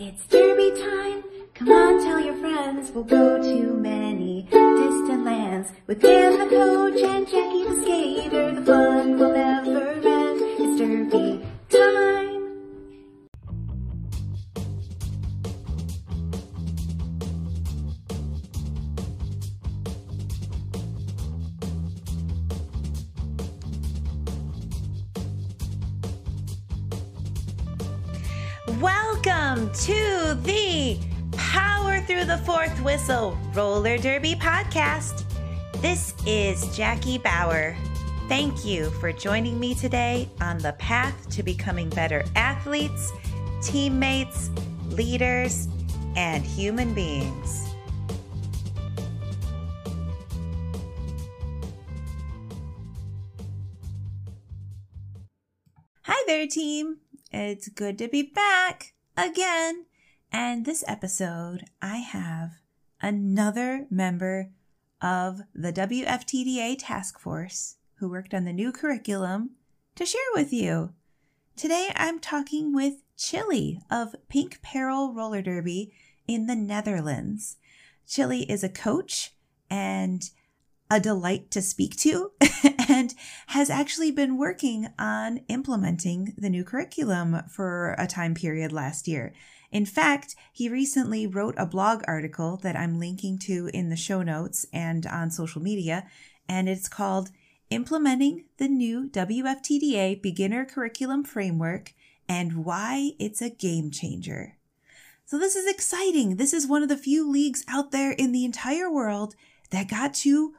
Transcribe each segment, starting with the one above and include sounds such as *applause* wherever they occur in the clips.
It's derby time. Come on, tell your friends. We'll go to many distant lands with Dan the coach and Jackie the skater. The fun will the Fourth Whistle Roller Derby podcast. This is Jackie Bauer. Thank you for joining me today on the path to becoming better athletes, teammates, leaders, and human beings. Hi there, team. It's good to be back again. And this episode, I have another member of the WFTDA task force who worked on the new curriculum to share with you. Today, I'm talking with Chili of Pink Peril Roller Derby in the Netherlands. Chili is a coach and a delight to speak to *laughs* and has actually been working on implementing the new curriculum for a time period last year. In fact, he recently wrote a blog article that I'm linking to in the show notes and on social media, and it's called Implementing the New WFTDA Beginner Curriculum Framework and Why It's a Game Changer. So, this is exciting. This is one of the few leagues out there in the entire world that got to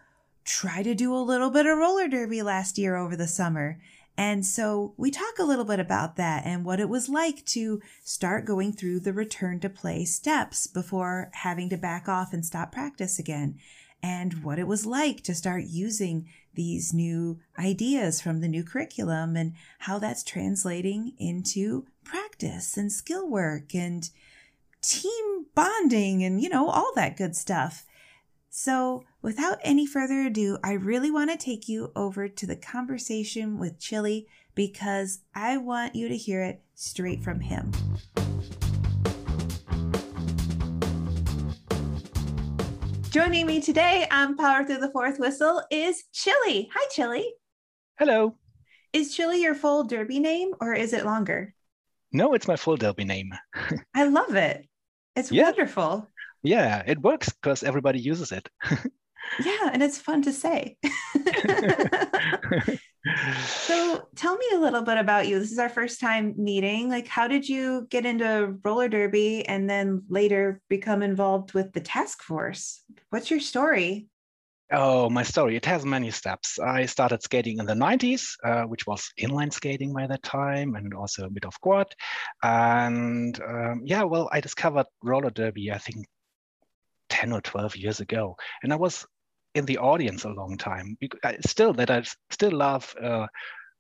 try to do a little bit of roller derby last year over the summer. And so we talk a little bit about that and what it was like to start going through the return to play steps before having to back off and stop practice again. And what it was like to start using these new ideas from the new curriculum and how that's translating into practice and skill work and team bonding and, you know, all that good stuff. So, without any further ado, I really want to take you over to the conversation with Chili because I want you to hear it straight from him. Joining me today on Power Through the Fourth Whistle is Chili. Hi, Chili. Hello. Is Chili your full derby name or is it longer? No, it's my full derby name. *laughs* I love it. It's Yeah. wonderful. Yeah, it works because everybody uses it. *laughs* Yeah, and it's fun to say. *laughs* so *laughs* tell me a little bit about you. This is our first time meeting. Like, how did you get into roller derby and then later become involved with the task force? What's your story? oh, my story. It has many steps. I started skating in the 90s, uh, which was inline skating by that time, and also a bit of quad. And um, yeah, well, I discovered roller derby, I think 10 or 12 years ago. And I was in the audience a long time. Still, that I still love uh,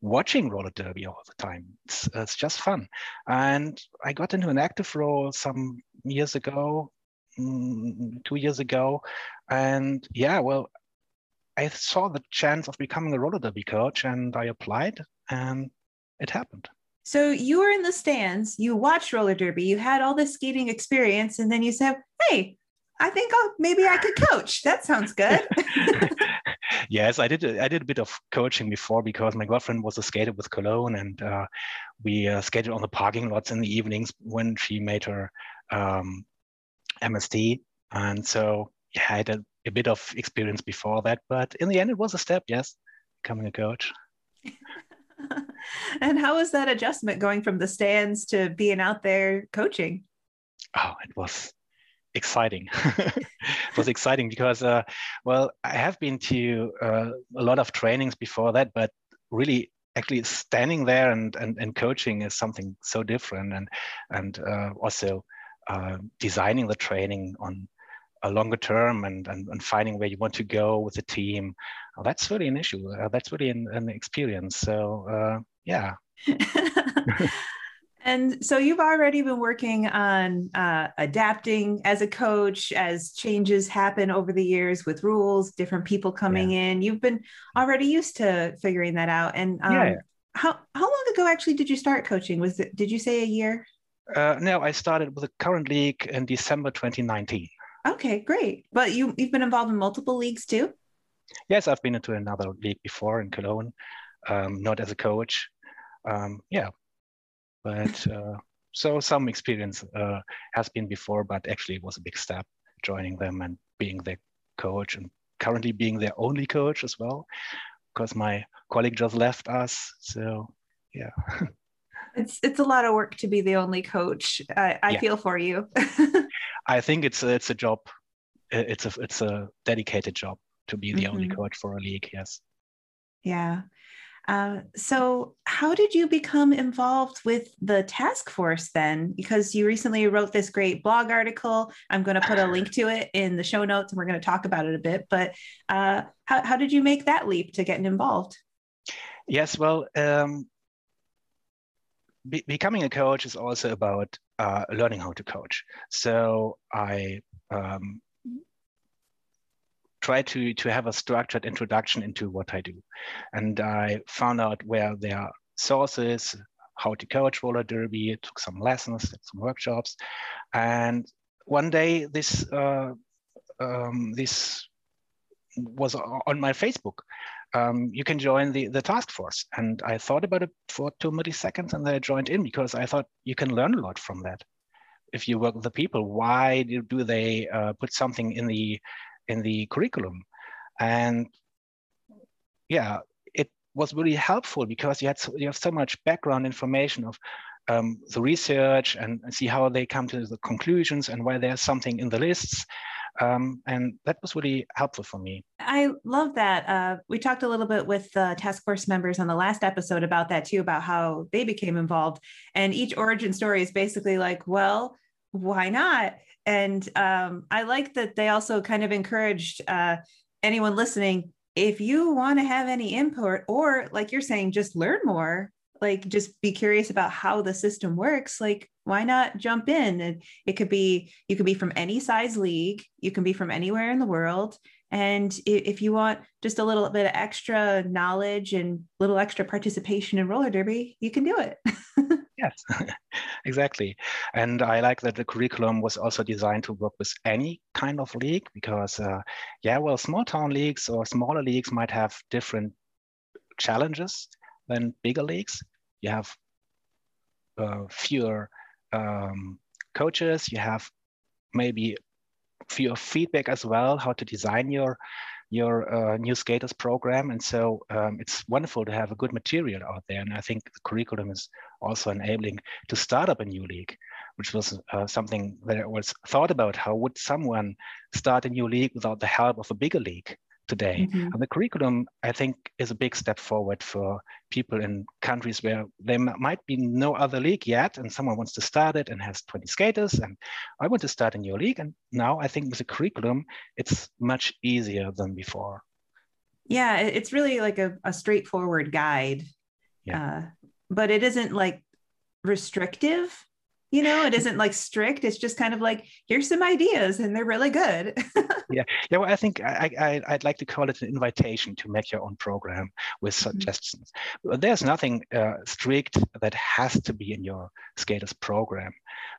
watching roller derby all the time. It's, it's just fun. And I got into an active role some years ago, mm, two years ago. And yeah, well, I saw the chance of becoming a roller derby coach and I applied and it happened. So you were in the stands, you watched roller derby, you had all this skating experience, and then you said, Hey, I think I'll maybe I could coach. That sounds good. *laughs* *laughs* yes, I did. a- I did a bit of coaching before because my girlfriend was a skater with Cologne, and uh, we uh, skated on the parking lots in the evenings when she made her um, MST. And so, yeah, I had a, a bit of experience before that, but in the end, it was a step. Yes, becoming a coach. *laughs* and how was that adjustment going from the stands to being out there coaching? Oh, it was exciting. it *laughs* was exciting because, uh, well, I have been to uh, a lot of trainings before that, but really actually standing there and, and, and coaching is something so different and, and uh, also uh, designing the training on a longer term and, and, and finding where you want to go with the team. uh, that's really an issue. Uh, that's really an, an experience. So, yeah. *laughs* and so you've already been working on uh, adapting as a coach as changes happen over the years with rules, different people coming in. You've been already used to figuring that out. And um, Yeah. how how long ago actually did you start coaching? Was it did you say a year? Uh, no, I started with the current league in December 2019. Okay, great. But you you've been involved in multiple leagues too. Yes, I've been into another league before in Cologne, um, not as a coach. Um, yeah, but uh, so some experience uh, has been before, but actually it was a big step joining them and being their coach and currently being their only coach as well, because my colleague just left us. So yeah. *laughs* it's it's a lot of work to be the only coach. I, I yeah. feel for you. *laughs* I think it's a, it's a job. It's a it's a dedicated job to be the mm-hmm. only coach for a league. Yes. Yeah. Uh, so, how did you become involved with the task force then? Because you recently wrote this great blog article. I'm going to put a link to it in the show notes and we're going to talk about it a bit. But uh, how, how did you make that leap to getting involved? Yes, well, um, be- becoming a coach is also about uh, learning how to coach. So I um, try to to have a structured introduction into what I do, and I found out where there are sources, how to coach roller derby. Took some lessons, some workshops, and one day this uh, um, this was on my Facebook um, you can join the, the task force. And I thought about it for two milliseconds and then I joined in because I thought you can learn a lot from that. If you work with the people, why do, do they uh, put something in the in the curriculum? And yeah, it was really helpful because you had so, you have so much background information of um, the research and see how they come to the conclusions and why there's something in the lists um, and that was really helpful for me. I love that. Uh, we talked a little bit with the task force members on the last episode about that too, about how they became involved. And each origin story is basically like, well, why not? And um, I like that they also kind of encouraged uh, anyone listening if you want to have any input or like you're saying just learn more like just be curious about how the system works like why not jump in? And it could be you could be from any size league you can be from anywhere in the world. And if you want just a little bit of extra knowledge and little extra participation in roller derby you can do it *laughs* *laughs* exactly. And i like that the curriculum was also designed to work with any kind of league because uh, yeah well small town leagues or smaller leagues might have different challenges than bigger leagues. You have uh, fewer um, coaches, you have maybe fewer feedback as well, how to design your your uh, new skaters program. And so um, it's wonderful to have a good material out there. And I think the curriculum is also enabling to start up a new league, which was uh, something that was thought about. How would someone start a new league without the help of a bigger league? Today. Mm-hmm. And the curriculum, I think, is a big step forward for people in countries where there might be no other league yet, and someone wants to start it and has 20 skaters, and I want to start a new league. And now I think with the curriculum, it's much easier than before. Yeah, it's really like a, a straightforward guide. Yeah. Uh, but it isn't like restrictive you know it isn't like strict it's just kind of like here's some ideas and they're really good *laughs* yeah yeah well i think I, I i'd like to call it an invitation to make your own program with mm-hmm. suggestions mm-hmm. there's nothing uh, strict that has to be in your skaters program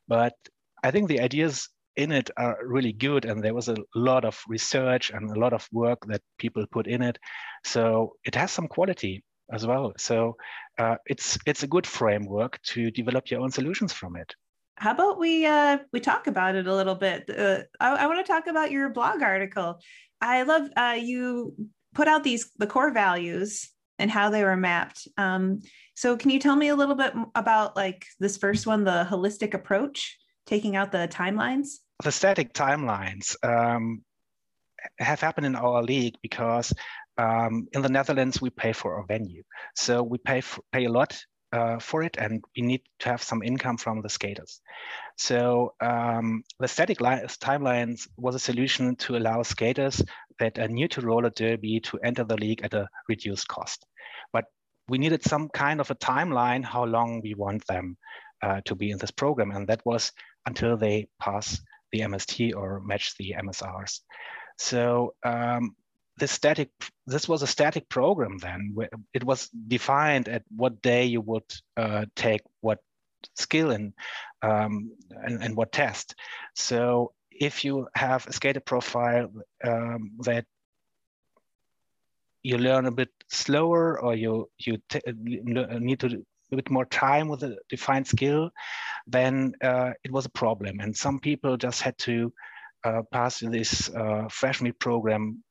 but i think the ideas in it are really good and there was a lot of research and a lot of work that people put in it so it has some quality as well. So uh, it's it's a good framework to develop your own solutions from it. How about we uh, we talk about it a little bit? Uh, I, I want to talk about your blog article. I love uh, you put out these the core values and how they were mapped. Um, so can you tell me a little bit about like this first one, the holistic approach, taking out the timelines? The static timelines um, have happened in our league because um, in the Netherlands, we pay for a venue. So we pay, for, pay a lot uh, for it and we need to have some income from the skaters. So um, the static timelines was a solution to allow skaters that are new to roller derby to enter the league at a reduced cost. But we needed some kind of a timeline how long we want them uh, to be in this program. And that was until they pass the MST or match the MSRs. So um, this static this was a static program then it was defined at what day you would uh, take what skill and, um, and, and what test. So if you have a skater profile um, that you learn a bit slower or you you need to a bit more time with a defined skill, then uh, it was a problem. And some people just had to uh, pass this uh, fresh meat program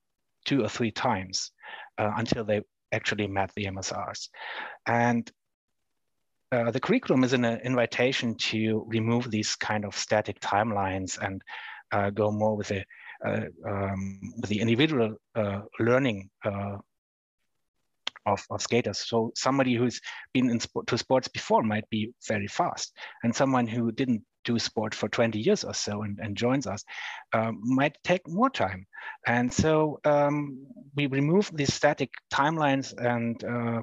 two or three times uh, until they actually met the MSRs. And uh, the curriculum is an invitation to remove these kind of static timelines and uh, go more with the uh, um, with the individual uh, learning uh, of, of skaters. So somebody who's been in to sports before might be very fast, and someone who didn't do sport for 20 years or so and, and joins us um, might take more time. And so um, we remove these static timelines and uh,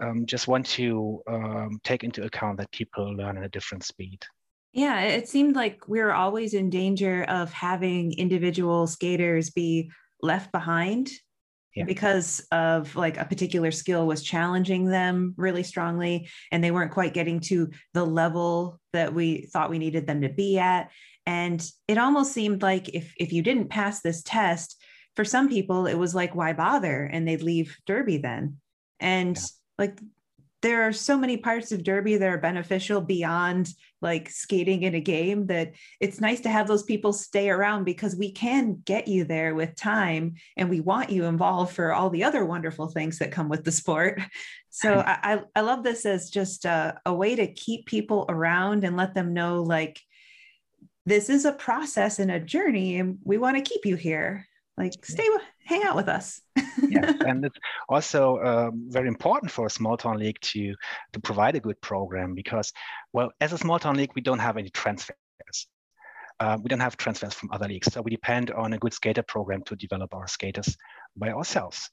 um, just want to um, take into account that people learn at a different speed. Yeah, it seemed like we were always in danger of having individual skaters be left behind yeah. because of like a particular skill was challenging them really strongly and they weren't quite getting to the level that we thought we needed them to be at and it almost seemed like if if you didn't pass this test for some people it was like why bother and they'd leave derby then and yeah. like there are so many parts of derby that are beneficial beyond like skating in a game that it's nice to have those people stay around because we can get you there with time and we want you involved for all the other wonderful things that come with the sport. *laughs* So I, I love this as just a, a way to keep people around and let them know like this is a process and a journey and we want to keep you here like stay hang out with us. Yes *laughs* and it's also um, very important for a small town league to to provide a good program because well as a small town league we don't have any transfers. Uh, we don't have transfers from other leagues so we depend on a good skater program to develop our skaters by ourselves.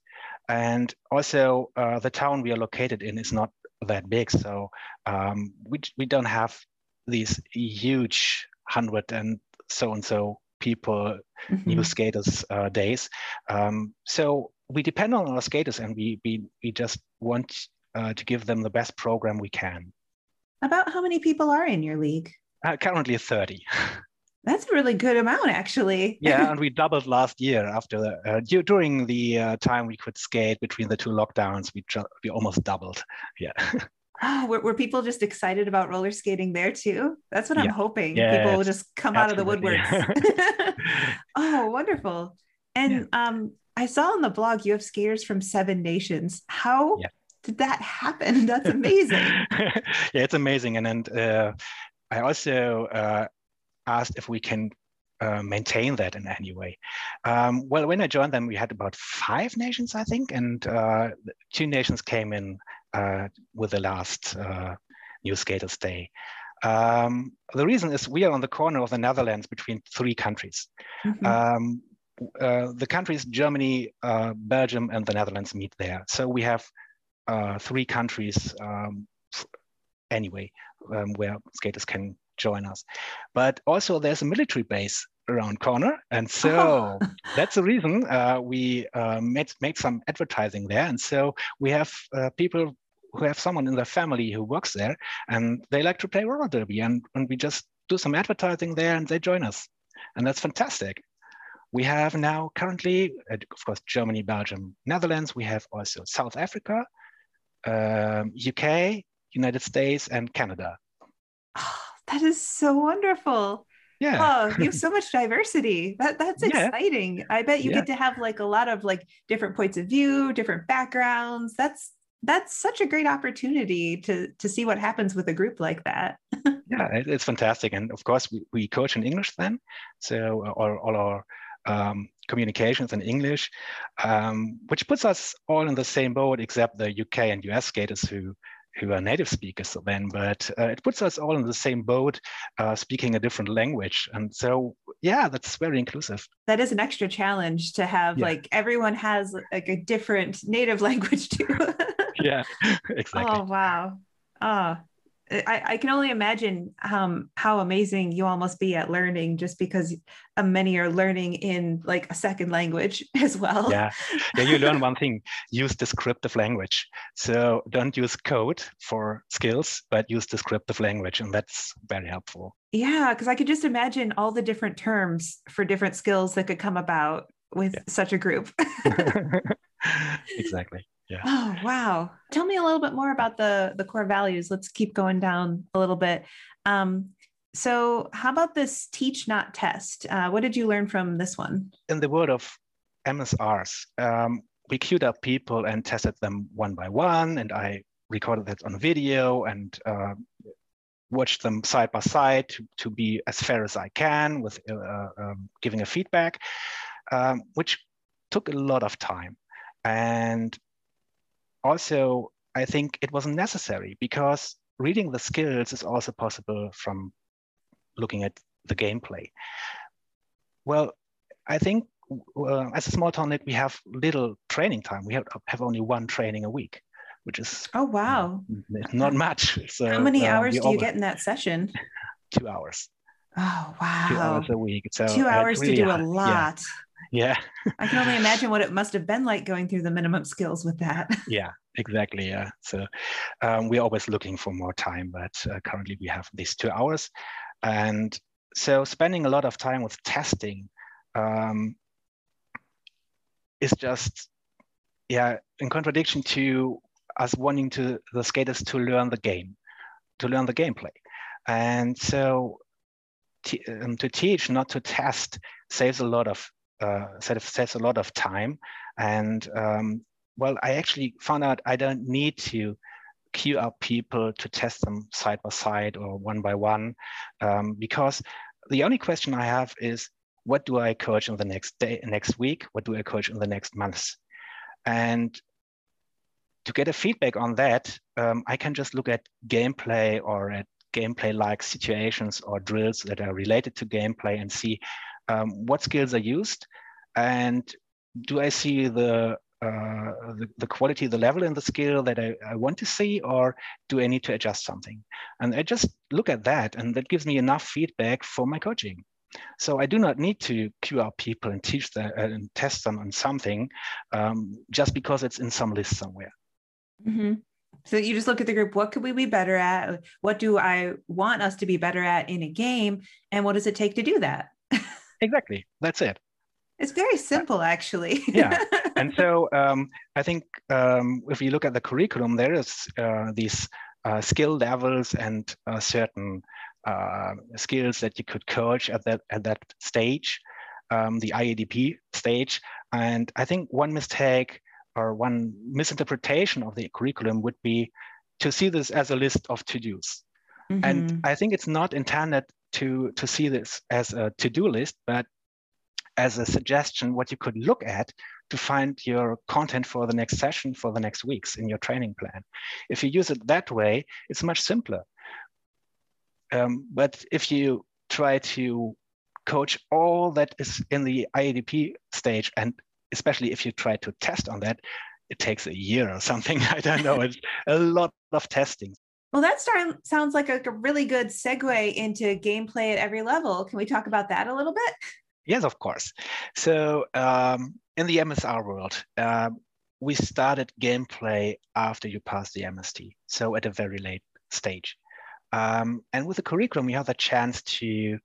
And also uh, the town we are located in is not that big so um, we, we don't have these huge hundred and so and so people mm-hmm. new skaters uh, days. Um, so we depend on our skaters and we, we, we just want uh, to give them the best program we can. About how many people are in your league? Uh, currently 30. That's a really good amount, actually. *laughs* yeah, and we doubled last year after the, uh, during the uh, time we could skate between the two lockdowns. We ju- we almost doubled. Yeah. *laughs* oh, *gasps* were, were people just excited about roller skating there too? That's what yeah. I'm hoping. Yeah, people will just come out of the woodworks. *laughs* *laughs* oh, wonderful. And yeah. um, I saw on the blog you have skaters from seven nations. How did that *laughs* happen? That's amazing. yeah, it's amazing. And then uh, I also uh, asked if we can uh, maintain that in any way. Um, well, when I joined them, we had about five nations, I think, and uh, two nations came in with the last uh, New Skaters Day. Um, the reason is we are on the corner of the Netherlands between three countries. Mm-hmm. Um, uh, the countries Germany, uh, Belgium, and the Netherlands meet there. So we have uh, three countries um, anyway um, where skaters can join us. But also there's a military base around corner. And so oh. *laughs* that's the reason uh, we uh, made, made some advertising there. And so we have uh, people who have someone in their family who works there and they like to play roller derby and, and we just do some advertising there and they join us. And that's fantastic. We have now currently, uh, of course, Germany, Belgium, Netherlands. We have also South Africa, um, UK, United States, and Canada. Oh, that is so wonderful. Yeah. Oh, you have so much diversity. That that's yeah. exciting. I bet you yeah. get to have like a lot of like different points of view, different backgrounds. That's that's such a great opportunity to to see what happens with a group like that. *laughs* yeah, it's fantastic, and of course we, we coach in English then, so uh, all, all our um, communications in English, um, which puts us all in the same boat except the UK and US skaters who who are native speakers then, but uh, it puts us all in the same boat, uh, speaking a different language. And so, yeah, that's very inclusive. That is an extra challenge to have yeah. like everyone has like a different native *laughs* language too. Yeah, *laughs* exactly. Oh, wow. Oh, I, I, can only imagine um, how amazing you all must be at learning just because uh, many are learning in like a second language *laughs* as well. Yeah, yeah. You learn *laughs* one thing: use descriptive language. So don't use code for skills, but use descriptive language, and that's very helpful. Yeah, because I could just imagine all the different terms for different skills that could come about with yeah. such a group. exactly. Yeah. Oh, wow. Tell me a little bit more about the the core values. Let's keep going down a little bit. Um, so, how about this teach not test? Uh, what did you learn from this one? In the world of MSRs, um, we queued up people and tested them one by one, and I recorded that on video and uh, watched them side by side to, to be as fair as I can with uh, um, giving a feedback, um, which took a lot of time. And also, I think it wasn't necessary because reading the skills is also possible from looking at the gameplay. Well, I think uh, as a small town we have little training time. We have, have only one training a week, which is oh wow, not much. So how many uh, hours do you get in that session? *laughs* Two hours. Oh wow, two hours a week. So two hours really, to do a lot. Yeah. Yeah. I can only imagine what it must have been like going through the minimum skills with that. *laughs* Yeah, exactly. Yeah. So um, we're always looking for more time, but uh, currently we have these two hours. And so spending a lot of time with testing um, is just, yeah, in contradiction to us wanting to the skaters to learn the game, to learn the gameplay. And so um, to teach, not to test, saves a lot of uh, saves a lot of time. And um, well, I actually found out I don't need to queue up people to test them side by side or one by one, um, because the only question I have is, what do I coach in the next day, next week? What do I coach in the next months? And to get a feedback on that, um, I can just look at gameplay or at gameplay-like situations or drills that are related to gameplay and see um, what skills are used and do I see the, uh, the, the, quality, the level and the skill that I, I want to see, or do I need to adjust something? And I just look at that, and that gives me enough feedback for my coaching. So I do not need to queue up people and teach them uh, and test them on something um, just because it's in some list somewhere. Mm-hmm. So you just look at the group. What could we be better at? What do I want us to be better at in a game? And what does it take to do that? Exactly. That's it. It's very simple, actually. yeah. *laughs* And so um, I think um, if you look at the curriculum, there is uh, these uh, skill levels and uh, certain uh, skills that you could coach at that at that stage, um, the IADP stage. And I think one mistake or one misinterpretation of the curriculum would be to see this as a list of to-dos. Mm-hmm. And I think it's not intended to, to see this as a to-do list, but as a suggestion what you could look at to find your content for the next session for the next weeks in your training plan. If you use it that way, it's much simpler. Um, but if you try to coach all that is in the IADP stage, and especially if you try to test on that, it takes a year or something. *laughs* I don't know. It's a lot of testing. Well, that start, sounds like a, a really good segue into gameplay at every level. Can we talk about that a little bit? Yes, of course. So um, in the MSR world, uh, we started gameplay after you pass the MST, so at a very late stage. Um, and with the curriculum, you have the chance to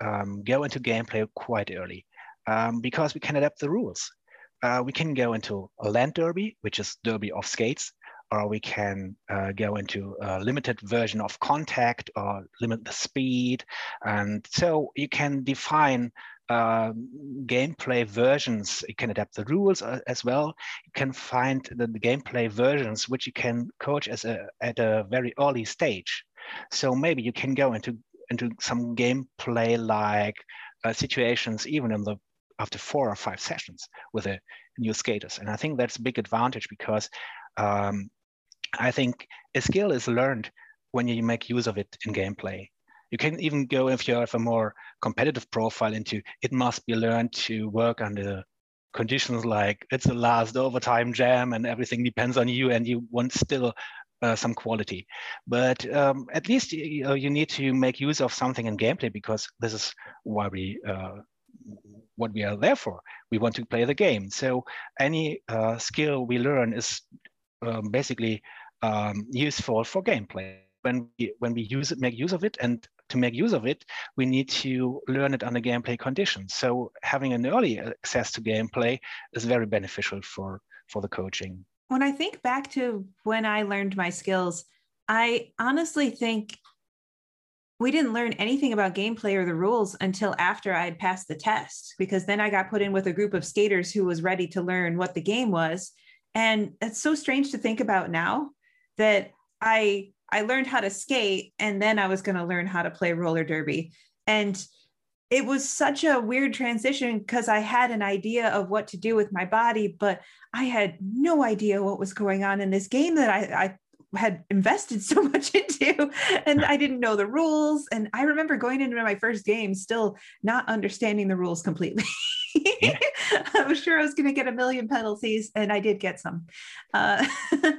um, go into gameplay quite early um, because we can adapt the rules. Uh, we can go into a land derby, which is derby of skates, or we can uh, go into a limited version of contact or limit the speed. And so you can define uh, gameplay versions. You can adapt the rules uh, as well. You can find the, the, gameplay versions which you can coach as a, at a very early stage. So maybe you can go into into some gameplay like uh, situations even in the after four or five sessions with the new skaters. And I think that's a big advantage because um, I think a skill is learned when you make use of it in gameplay. You can even go if you have a more competitive profile into it must be learned to work under conditions like it's a last overtime jam and everything depends on you and you want still uh, some quality. But um, at least you, you, need to make use of something in gameplay because this is why we uh, what we are there for. We want to play the game. So any uh, skill we learn is um, basically um, useful for gameplay. When we, when we use it, make use of it, and to make use of it, we need to learn it under gameplay conditions. So having an early access to gameplay is very beneficial for for the coaching. When I think back to when I learned my skills, I honestly think we didn't learn anything about gameplay or the rules until after I had passed the test, because then I got put in with a group of skaters who was ready to learn what the game was. And it's so strange to think about now that I I learned how to skate and then I was going to learn how to play roller derby. And it was such a weird transition because I had an idea of what to do with my body, but I had no idea what was going on in this game that I, I had invested *laughs* so much into and I didn't know the rules. And I remember going into my first game still not understanding the rules completely. I was *laughs* sure I was going to get a million penalties, and I did get some. Uh, *laughs*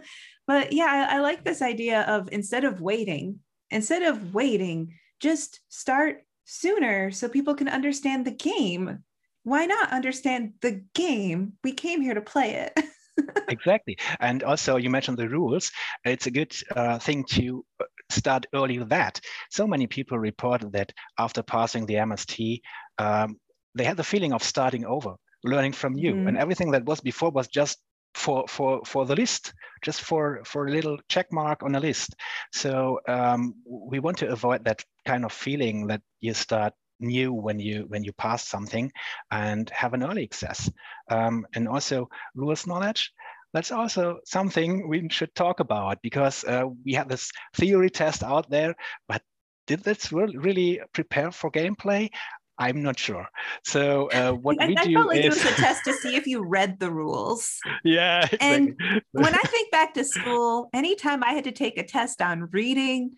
but yeah, I, I like this idea of instead of waiting, instead of waiting, just start sooner so people can understand the game. Why not understand the game? We came here to play it. *laughs* exactly. And also, you mentioned the rules. It's a good uh, thing to uh, start early with that. So many people report that after passing the MST, um, they had the feeling of starting over, learning from you, mm. and everything that was before was just for for for the list, just for for a little check mark on a list. So um, we want to avoid that kind of feeling that you start new when you when you pass something and have an early access um, and also rules knowledge that's also something we should talk about because uh, we have this theory test out there but did this really prepare for gameplay I'm not sure. So uh, *laughs* what I, we I do felt like is... it was a test to see if you read the rules. Yeah. *laughs* Exactly. And when I *laughs* think back to school, anytime I had to take a test on reading,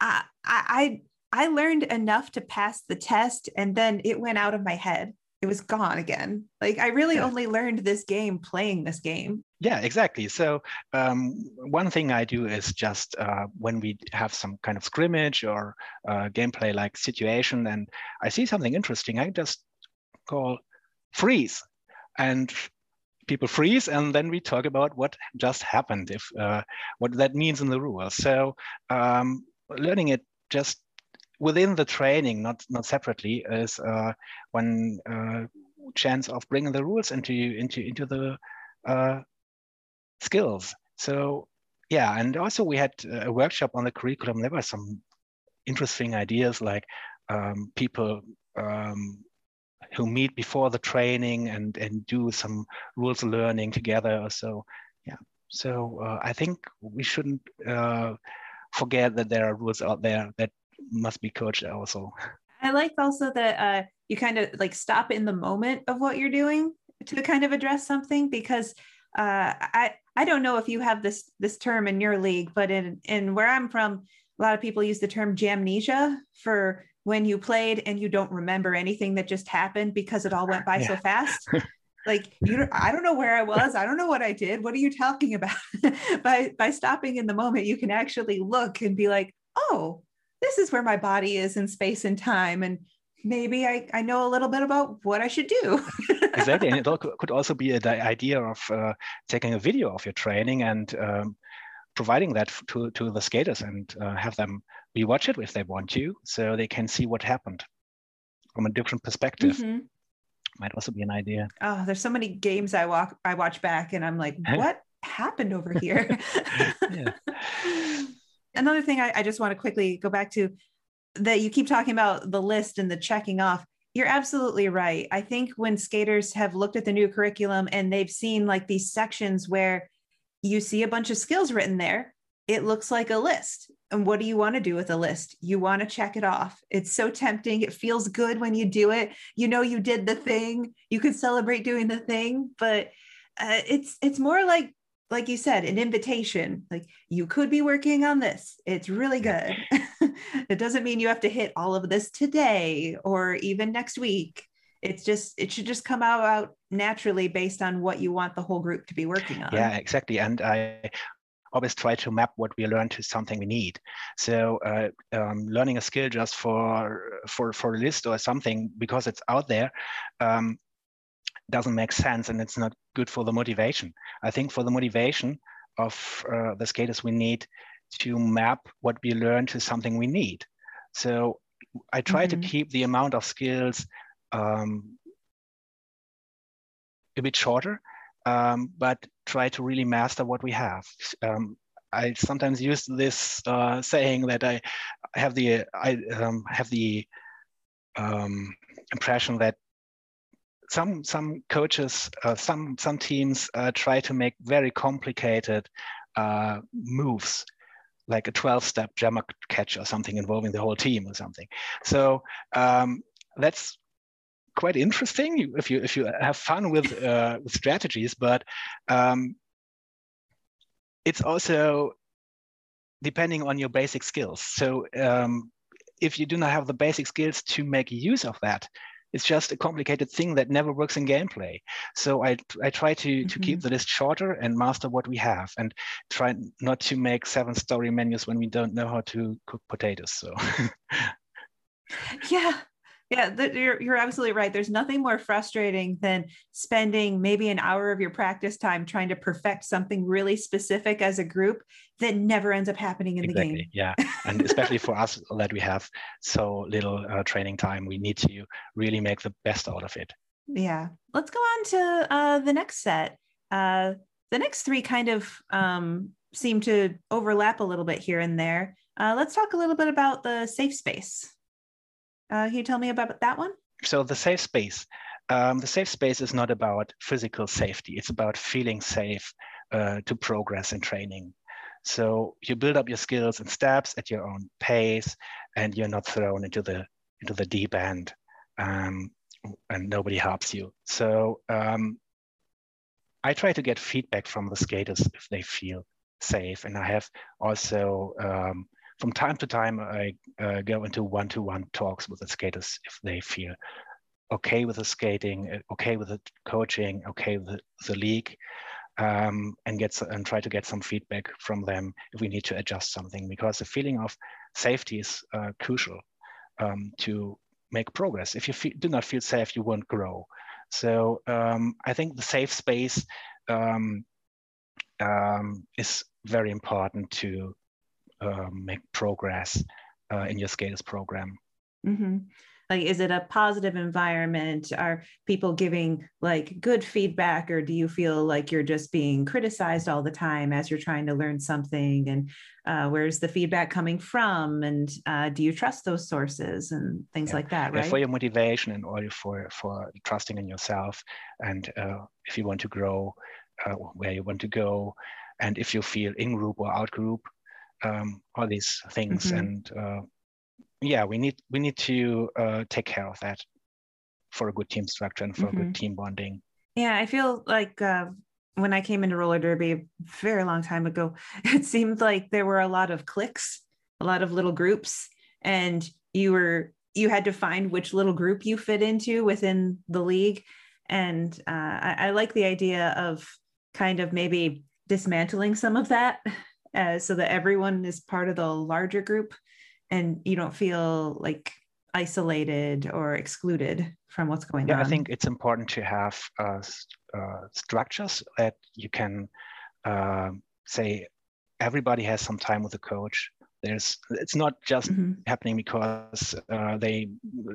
I, I I learned enough to pass the test and then it went out of my head. It was gone again. Like I really yeah. only learned this game playing this game. Yeah, exactly. So um, one thing I do is just uh, when we have some kind of scrimmage or uh, gameplay like situation, and I see something interesting, I just call freeze, and people freeze, and then we talk about what just happened, if uh, what that means in the rules. So um, learning it just within the training, not not separately, is uh, one uh, chance of bringing the rules into into into the uh, skills. So yeah, and also we had a workshop on the curriculum. There were some interesting ideas like um, people um, who meet before the training and and do some rules learning together. So yeah, so uh, I think we shouldn't uh, forget that there are rules out there that must be coached also. I like also that uh, you kind of like stop in the moment of what you're doing to kind of address something because uh, I I don't know if you have this this term in your league, but in in where I'm from, a lot of people use the term jamnesia for when you played and you don't remember anything that just happened because it all went by yeah. so fast. *laughs* like you i don't know where i was i don't know what i did what are you talking about *laughs* by by stopping in the moment you can actually look and be like oh this is where my body is in space and time and maybe I, I know a little bit about what I should do. *laughs* exactly. And it could also be the idea of uh, taking a video of your training and um, providing that to, to the skaters and uh, have them rewatch it if they want to, so they can see what happened from a different perspective. Mm-hmm. Might also be an idea. Oh, there's so many games I walk I watch back and I'm like, *laughs* what happened over here? *laughs* *laughs* Another thing I, I just want to quickly go back to that you keep talking about the list and the checking off. You're absolutely right. I think when skaters have looked at the new curriculum and they've seen like these sections where you see a bunch of skills written there, it looks like a list. And what do you want to do with a list? You want to check it off. It's so tempting. It feels good when you do it. You know you did the thing. You can celebrate doing the thing, but uh, it's it's more like like you said, an invitation. Like you could be working on this. It's really good. *laughs* it doesn't mean you have to hit all of this today or even next week. it's just it should just come out, out naturally based on what you want the whole group to be working on. Yeah exactly. And i always try to map what we learn to something we need. So uh, um, learning a skill just for for for a list or something because it's out there um, doesn't make sense and it's not good for the motivation. I think for the motivation of uh, the skaters we need to map what we learn to something we need so i try mm-hmm. to keep the amount of skills um, a bit shorter, um, but try to really master what we have. Um, I sometimes use this uh, saying that I have the I um, have the um, impression that some some coaches, uh, some some teams uh, try to make very complicated uh, moves, like a 12-step jammer catch or something involving the whole team or something. So um, that's quite interesting if you if you have fun with uh, with strategies, but um, it's also depending on your basic skills. So um, if you do not have the basic skills to make use of that, it's just a complicated thing that never works in gameplay. So I I try to mm-hmm. to keep mm-hmm. the list shorter and master what we have, and try not to make seven story menus when we don't know how to cook potatoes. So. *laughs* yeah yeah, you're you're absolutely right. There's nothing more frustrating than spending maybe an hour of your practice time trying to perfect something really specific as a group that never ends up happening in exactly, the game. Yeah, *laughs* and especially for us that we have so little uh, training time, we need to really make the best out of it. Yeah, let's go on to uh, the next set. Uh, the next three kind of um, seem to overlap a little bit here and there. Uh, let's talk a little bit about the safe space. Uh, can you tell me about that one? So the safe space. Um, the safe space is not about physical safety. It's about feeling safe uh, to progress in training. So you build up your skills and steps at your own pace, and you're not thrown into the into the deep end, um, and nobody helps you. So um, I try to get feedback from the skaters if they feel safe, and I have also um, from time to time, I uh, go into one-to-one talks with the skaters if they feel okay with the skating, uh, okay with the coaching, okay with the, league, um, and get and try to get some feedback from them if we need to adjust something. Because the feeling of safety is uh, crucial um, to make progress. If you do not feel safe, you won't grow. So um, I think the safe space um, um, is very important to um, make progress uh, in your skaters program. Mm-hmm. Like, is it a positive environment? Are people giving like good feedback, or do you feel like you're just being criticized all the time as you're trying to learn something? And uh, where's the feedback coming from? And uh, do you trust those sources and things yeah. like that? Right. Yeah, for your motivation and all for for trusting in yourself, and uh, if you want to grow, uh, where you want to go, and if you feel in group or out group, um, all these things mm-hmm. and uh, yeah we need we need to uh, take care of that for a good team structure and for mm-hmm. a good team bonding yeah i feel like uh, when i came into roller derby a very long time ago *laughs* it seemed like there were a lot of cliques a lot of little groups and you were you had to find which little group you fit into within the league and uh, I, I like the idea of kind of maybe dismantling some of that *laughs* uh, so that everyone is part of the larger group and you don't feel like isolated or excluded from what's going yeah, on. I think it's important to have uh, uh, structures that you can uh, say everybody has some time with the coach there's it's not just mm-hmm. happening because uh, they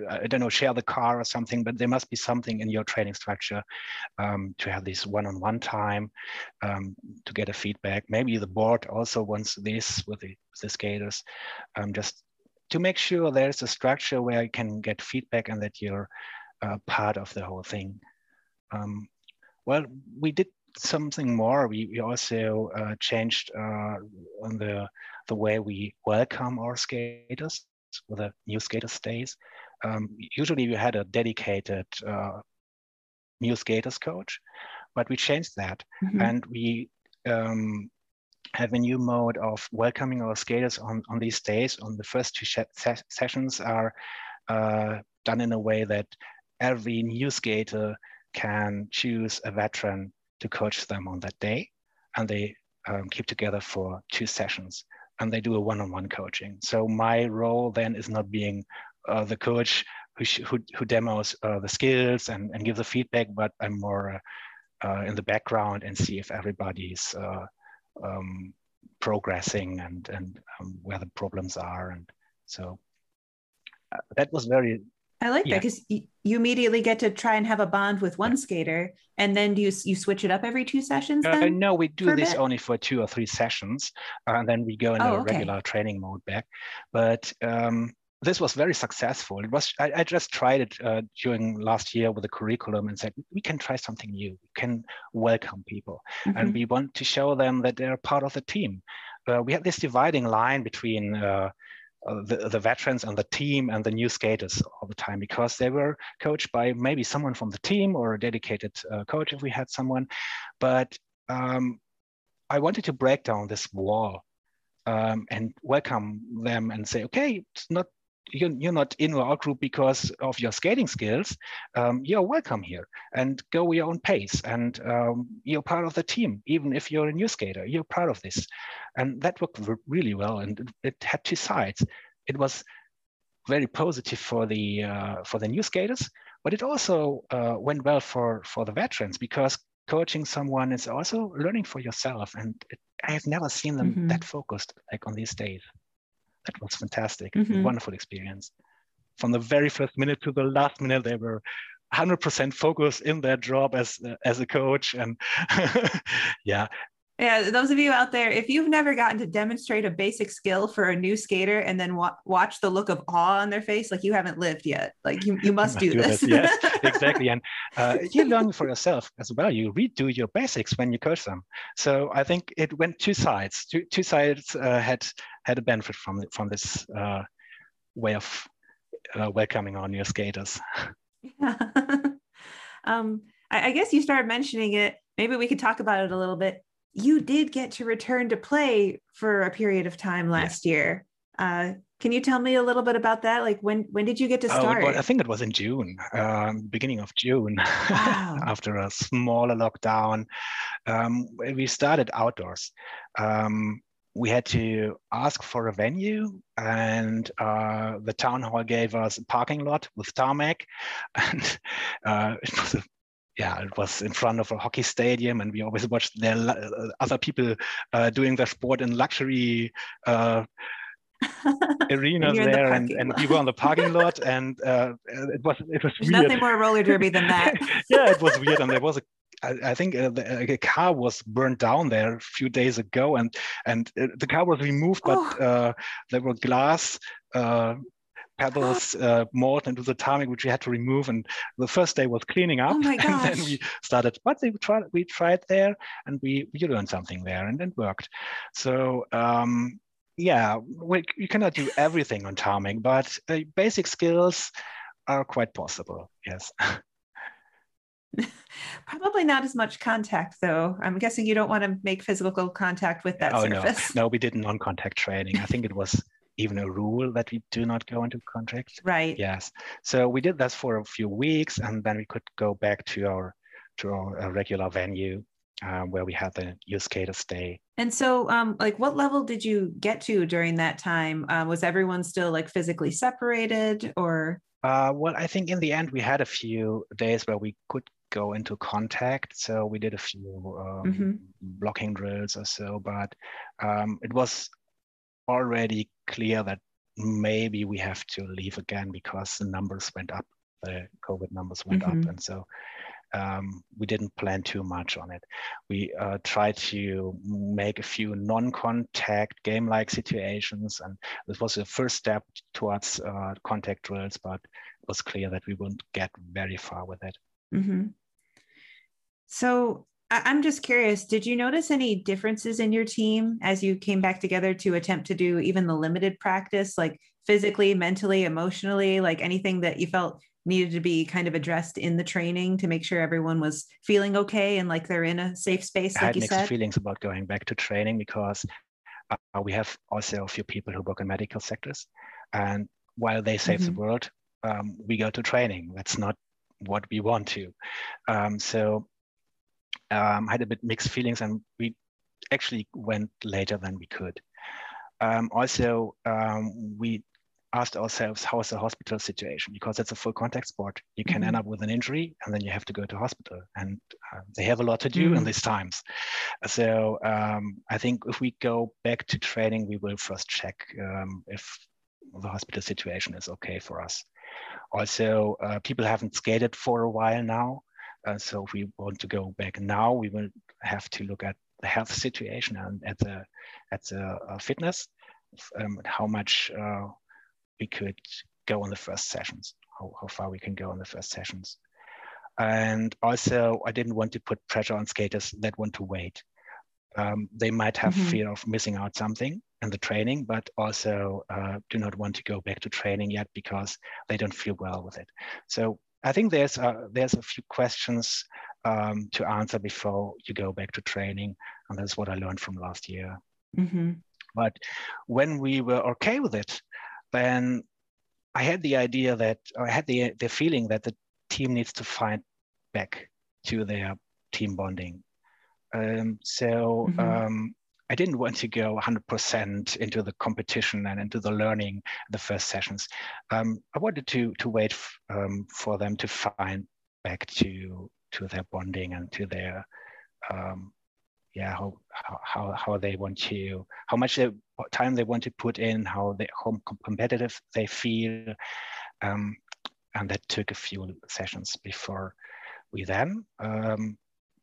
i don't know share the car or something but there must be something in your training structure um, to have this one-on-one time um, to get a feedback. Maybe the board also wants this with the, with the skaters. Um, just to make sure there's a structure where you can get feedback and that you're uh, part of the whole thing. Um, well we did something more. We, we also uh, changed uh, on the the way we welcome our skaters with the new skater stays. Um, usually we had a dedicated uh, new skaters coach, but we changed that mm-hmm. and we um, have a new mode of welcoming our skaters on, on these days. On the first two se- sessions are uh, done in a way that every new skater can choose a veteran to coach them on that day, and they um, keep together for two sessions, and they do a one-on-one coaching. So my role then is not being uh, the coach who, who, who demos uh, the skills and, and gives the feedback, but I'm more uh, uh, in the background and see if everybody's uh, um, progressing and, and um, where the problems are. And so that was very I like yeah. that because you immediately get to try and have a bond with one skater, and then do you you switch it up every two sessions? Uh, no, we do this only for two or three sessions, and then we go into oh, okay. regular training mode back. But um, this was very successful. It was I, I just tried it uh, during last year with the curriculum and said we can try something new. We can welcome people, mm-hmm. and we want to show them that they're part of the team. Uh, we have this dividing line between uh, uh, the, the veterans and the team and the new skaters all the time because they were coached by maybe someone from the team or a dedicated uh, coach if we had someone. But um, I wanted to break down this wall um, and welcome them and say, okay, it's not you're, you're not in our group because of your skating skills, um, you're welcome here and go your own pace. And um, you're part of the team, even if you're a new skater, you're part of this. And that worked really well. And it had two sides. It was very positive for the uh, for the new skaters, but it also uh, went well for for the veterans because coaching someone is also learning for yourself. And it, I have never seen them mm-hmm. that focused like on these days that was fantastic. Mm-hmm. Wonderful experience. From the very first minute to the last minute, they were 100% focused in their job as as a coach, and *laughs* yeah, yeah, those of you out there, if you've never gotten to demonstrate a basic skill for a new skater and then wa- watch the look of awe on their face, like you haven't lived yet. Like you, you must *laughs* do, do this. this. Yes, *laughs* exactly. And uh, you learn for yourself as well. You redo your basics when you coach them. So I think it went two sides. Two, two sides uh, had had a benefit from from this uh, way of uh, welcoming our new skaters. Yeah. *laughs* um, I, I guess you started mentioning it. Maybe we could talk about it a little bit you did get to return to play for a period of time last yeah. year. Uh, can you tell me a little bit about that? Like when when did you get to start? oh, start? I think it was in June, um, beginning of June, wow. *laughs* after a smaller lockdown. Um, we started outdoors. Um, we had to ask for a venue, and uh, the town hall gave us a parking lot with tarmac, *laughs* and uh, it was a yeah, it was in front of a hockey stadium, and we always watched their uh, other people uh, doing their sport in luxury uh, *laughs* arenas there, the and, and we were on the parking *laughs* lot, and uh, it was it was There's weird. nothing more roller derby than that. yeah, it was weird, and there was a I, think uh, the, a car was burned down there a few days ago, and and uh, the car was removed, but oh. uh, there were glass uh, pebbles uh, mold into the tarmac, which we had to remove. And the first day was cleaning up. Oh *laughs* and then we started, but we tried, we tried there and we, we learned something there and it worked. So um, yeah, we, you cannot do everything on tarmac, but uh, basic skills are quite possible. Yes. *laughs* *laughs* Probably not as much contact, though. I'm guessing you don't want to make physical contact with that oh, surface. No, no, we *laughs* did non-contact training. I think it was even a rule that we do not go into contact. Right. Yes. So we did that for a few weeks, and then we could go back to our to our uh, regular venue um, where we had the youth skater stay. And so, um, like, what level did you get to during that time? Uh, was everyone still like physically separated, or? Uh, well, I think in the end we had a few days where we could go into contact. So we did a few um, mm-hmm. blocking drills or so, but um, it was already clear that maybe we have to leave again because the numbers went up, the COVID numbers went mm-hmm. up. And so um, we didn't plan too much on it. We uh, tried to make a few non-contact game-like situations, and this was the first step towards uh, contact drills. But it was clear that we wouldn't get very far with it. Mm-hmm. So I'm just curious, did you notice any differences in your team as you came back together to attempt to do even the limited practice, like physically, mentally, emotionally, like anything that you felt needed to be kind of addressed in the training to make sure everyone was feeling okay and like they're in a safe space? Like I had mixed said? feelings about going back to training because uh, we have also a few people who work in medical sectors. And while they save mm-hmm. the world, um, we go to training. That's not what we want to. Um, so um, I had a bit mixed feelings, and we actually went later than we could. Um, also, um, we asked ourselves, how is the hospital situation? Because it's a full contact sport. You can mm-hmm. end up with an injury and then you have to go to hospital. And uh, they have a lot to do mm-hmm. in these times. So um, I think if we go back to training, we will first check um, if the hospital situation is okay for us. Also, uh, people haven't skated for a while now. Uh, so if we want to go back now, we will have to look at the health situation and at the, at the uh, fitness, um, how much uh, we could go on the first sessions, how, how far we can go on the first sessions. And also, I didn't want to put pressure on skaters that want to wait. Um, they might have mm-hmm. fear of missing out something in the training, but also uh, do not want to go back to training yet because they don't feel well with it. So I think there's a, there's a few questions um, to answer before you go back to training, and that's what I learned from last year. Mm-hmm. But when we were okay with it, then I had the idea that, I had the, the feeling that the team needs to find back to their team bonding. Um, so mm-hmm. um, I didn't want to go 100% into the competition and into the learning the first sessions. Um, I wanted to to wait um, for them to find back to to their bonding and to their um, yeah how, how how they want to how much they, time they want to put in how they how competitive they feel um, and that took a few sessions before we then um,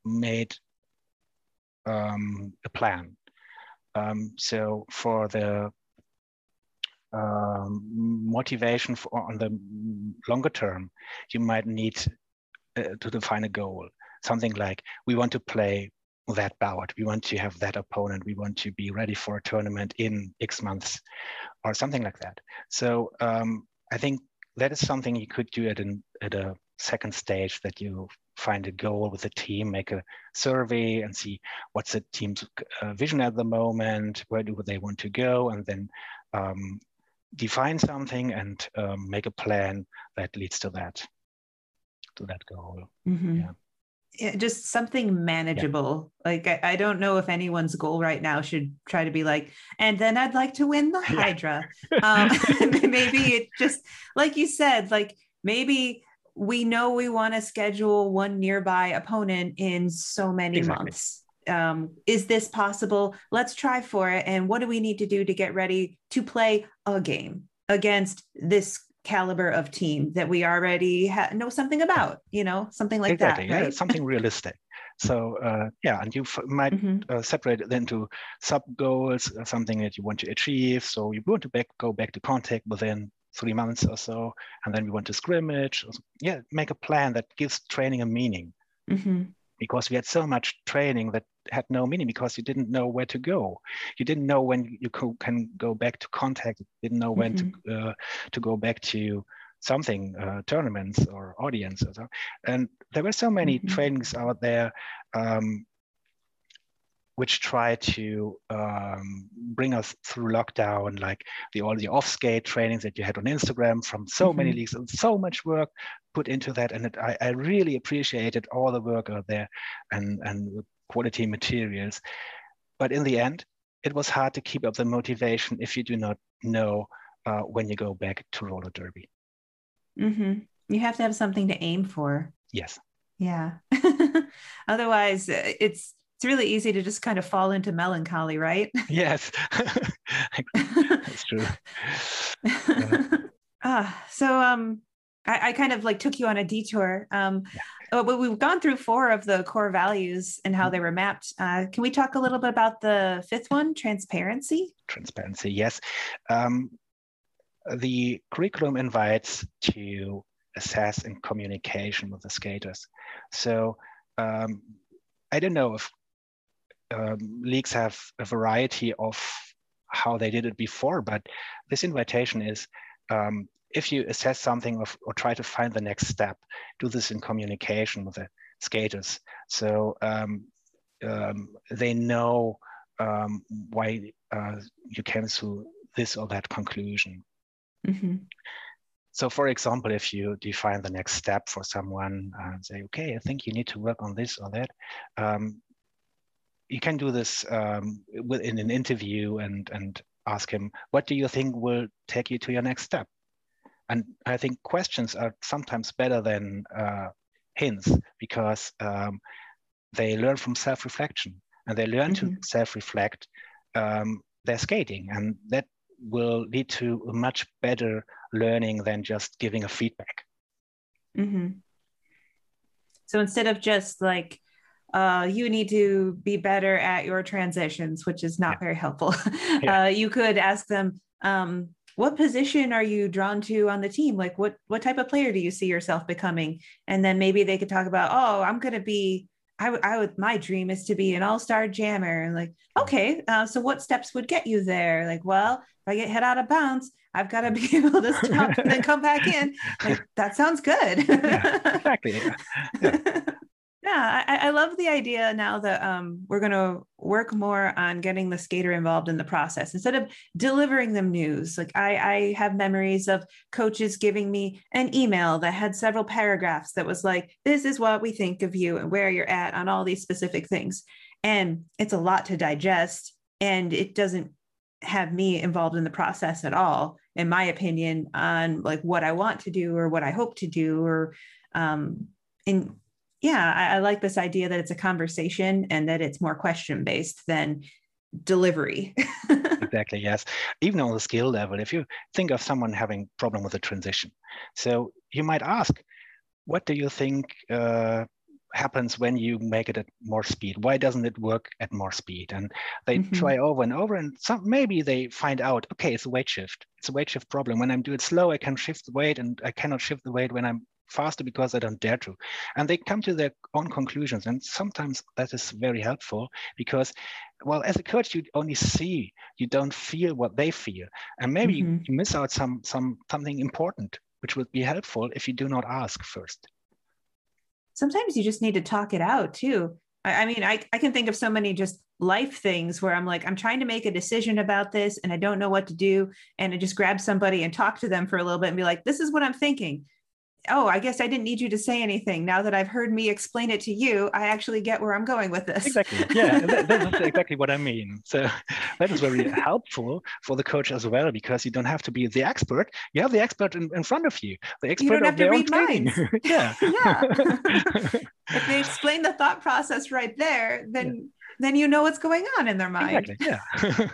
made um, a plan um, so for the um, motivation for, on the longer term you might need uh, to define a goal something like we want to play that bout. We want to have that opponent. We want to be ready for a tournament in X months or something like that. So um, I think that is something you could do at, an, at a second stage that you find a goal with the team, make a survey and see what's the team's uh, vision at the moment, where do they want to go, and then um, define something and um, make a plan that leads to that, to that goal. Mm-hmm. Yeah just something manageable. Yeah. Like I, I, don't know if anyone's goal right now should try to be like, and then I'd like to win the *laughs* Hydra. Yeah. um, *laughs* maybe it just like you said, like maybe we know we want to schedule one nearby opponent in so many exactly. months. Um, is this possible? Let's try for it. And what do we need to do to get ready to play a game against this caliber of team that we already ha- know something about you know something like exactly, that right? yeah, something *laughs* realistic so uh, yeah and you f- might mm-hmm. uh, separate it into sub goals uh, something that you want to achieve so you want to back, go back to contact within three months or so and then we want to scrimmage yeah make a plan that gives training a meaning mm-hmm. because we had so much training that had no meaning because you didn't know where to go. You didn't know when you co- can go back to contact. You didn't know when mm-hmm. to uh, to go back to something uh, tournaments or audience or so. And there were so many mm-hmm. trainings out there um, which try to um, bring us through lockdown, like the all the off skate trainings that you had on Instagram from so mm-hmm. many leagues and so much work put into that. And it, I, I, really appreciated all the work out there and and quality materials. But in the end, it was hard to keep up the motivation if you do not know uh, when you go back to roller derby. Mm-hmm. You have to have something to aim for. Yes. Yeah. *laughs* Otherwise, uh, it's it's really easy to just kind of fall into melancholy, right? *laughs* Yes, *laughs* that's true. *laughs* ah, so um, I, I, kind of like took you on a detour. Um, yeah. Uh, but we've gone through four of the core values and how mm-hmm. they were mapped. Uh, can we talk a little bit about the fifth one, transparency? Transparency, yes. Um, the curriculum invites to assess and communication with the skaters. So um, I don't know if um, leagues have a variety of how they did it before, but this invitation is um, if you assess something or, or, try to find the next step, do this in communication with the skaters. So um, um, they know um, why uh, you came to this or that conclusion. Mm-hmm. so for example, if you define the next step for someone and say, okay, I think you need to work on this or that, um, you can do this um, in an interview and, and ask him, what do you think will take you to your next step? And I think questions are sometimes better than uh, hints because um, they learn from self-reflection and they learn mm-hmm. to self-reflect um, their skating and that will lead to a much better learning than just giving a feedback. Mm-hmm. So instead of just like, uh, you need to be better at your transitions, which is not yeah. very helpful. *laughs* Yeah. Uh, you could ask them, um, what position are you drawn to on the team? Like, what what type of player do you see yourself becoming? And then maybe they could talk about, oh, I'm going to be I, I would my dream is to be an all-star jammer and like okay uh, so what steps would get you there like well if i get hit out of bounds i've got to be *laughs* able to stop and then come back in like, *laughs* that sounds good yeah, exactly yeah. Yeah. I, I, love the idea now that um, we're going to work more on getting the skater involved in the process instead of delivering them news. Like I, I have memories of coaches giving me an email that had several paragraphs that was like, "This is what we think of you and where you're at on all these specific things," and it's a lot to digest, and it doesn't have me involved in the process at all, in my opinion, on like what I want to do or what I hope to do or um, in yeah, I, I like this idea that it's a conversation and that it's more question based than delivery. *laughs* exactly, yes. Even on the skill level, if you think of someone having problem with a transition, so you might ask, what do you think uh, happens when you make it at more speed? Why doesn't it work at more speed? And they mm-hmm. try over and over, and some maybe they find out, okay, it's a weight shift. It's a weight shift problem. When I'm doing it slow, I can shift the weight, and I cannot shift the weight when I'm faster because they don't dare to. And they come to their own conclusions. And sometimes that is very helpful because, well, as a coach, you only see, you don't feel what they feel. And maybe mm-hmm. you miss out some, some something important, which would be helpful if you do not ask first. Sometimes you just need to talk it out too. I, I mean, I, I can think of so many just life things where I'm like, I'm trying to make a decision about this and I don't know what to do. And I just grab somebody and talk to them for a little bit and be like, this is what I'm thinking oh, I guess I didn't need you to say anything. Now that I've heard me explain it to you, I actually get where I'm going with this. Exactly. Yeah, that, that's exactly what I mean. So *laughs* that is very helpful for the coach as well, because you don't have to be the expert. You have the expert in, in front of you. The expert you don't have to read minds. *laughs* yeah. *laughs* yeah. if they explain the thought process right there, then yeah. then you know what's going on in their mind. Exactly. Yeah.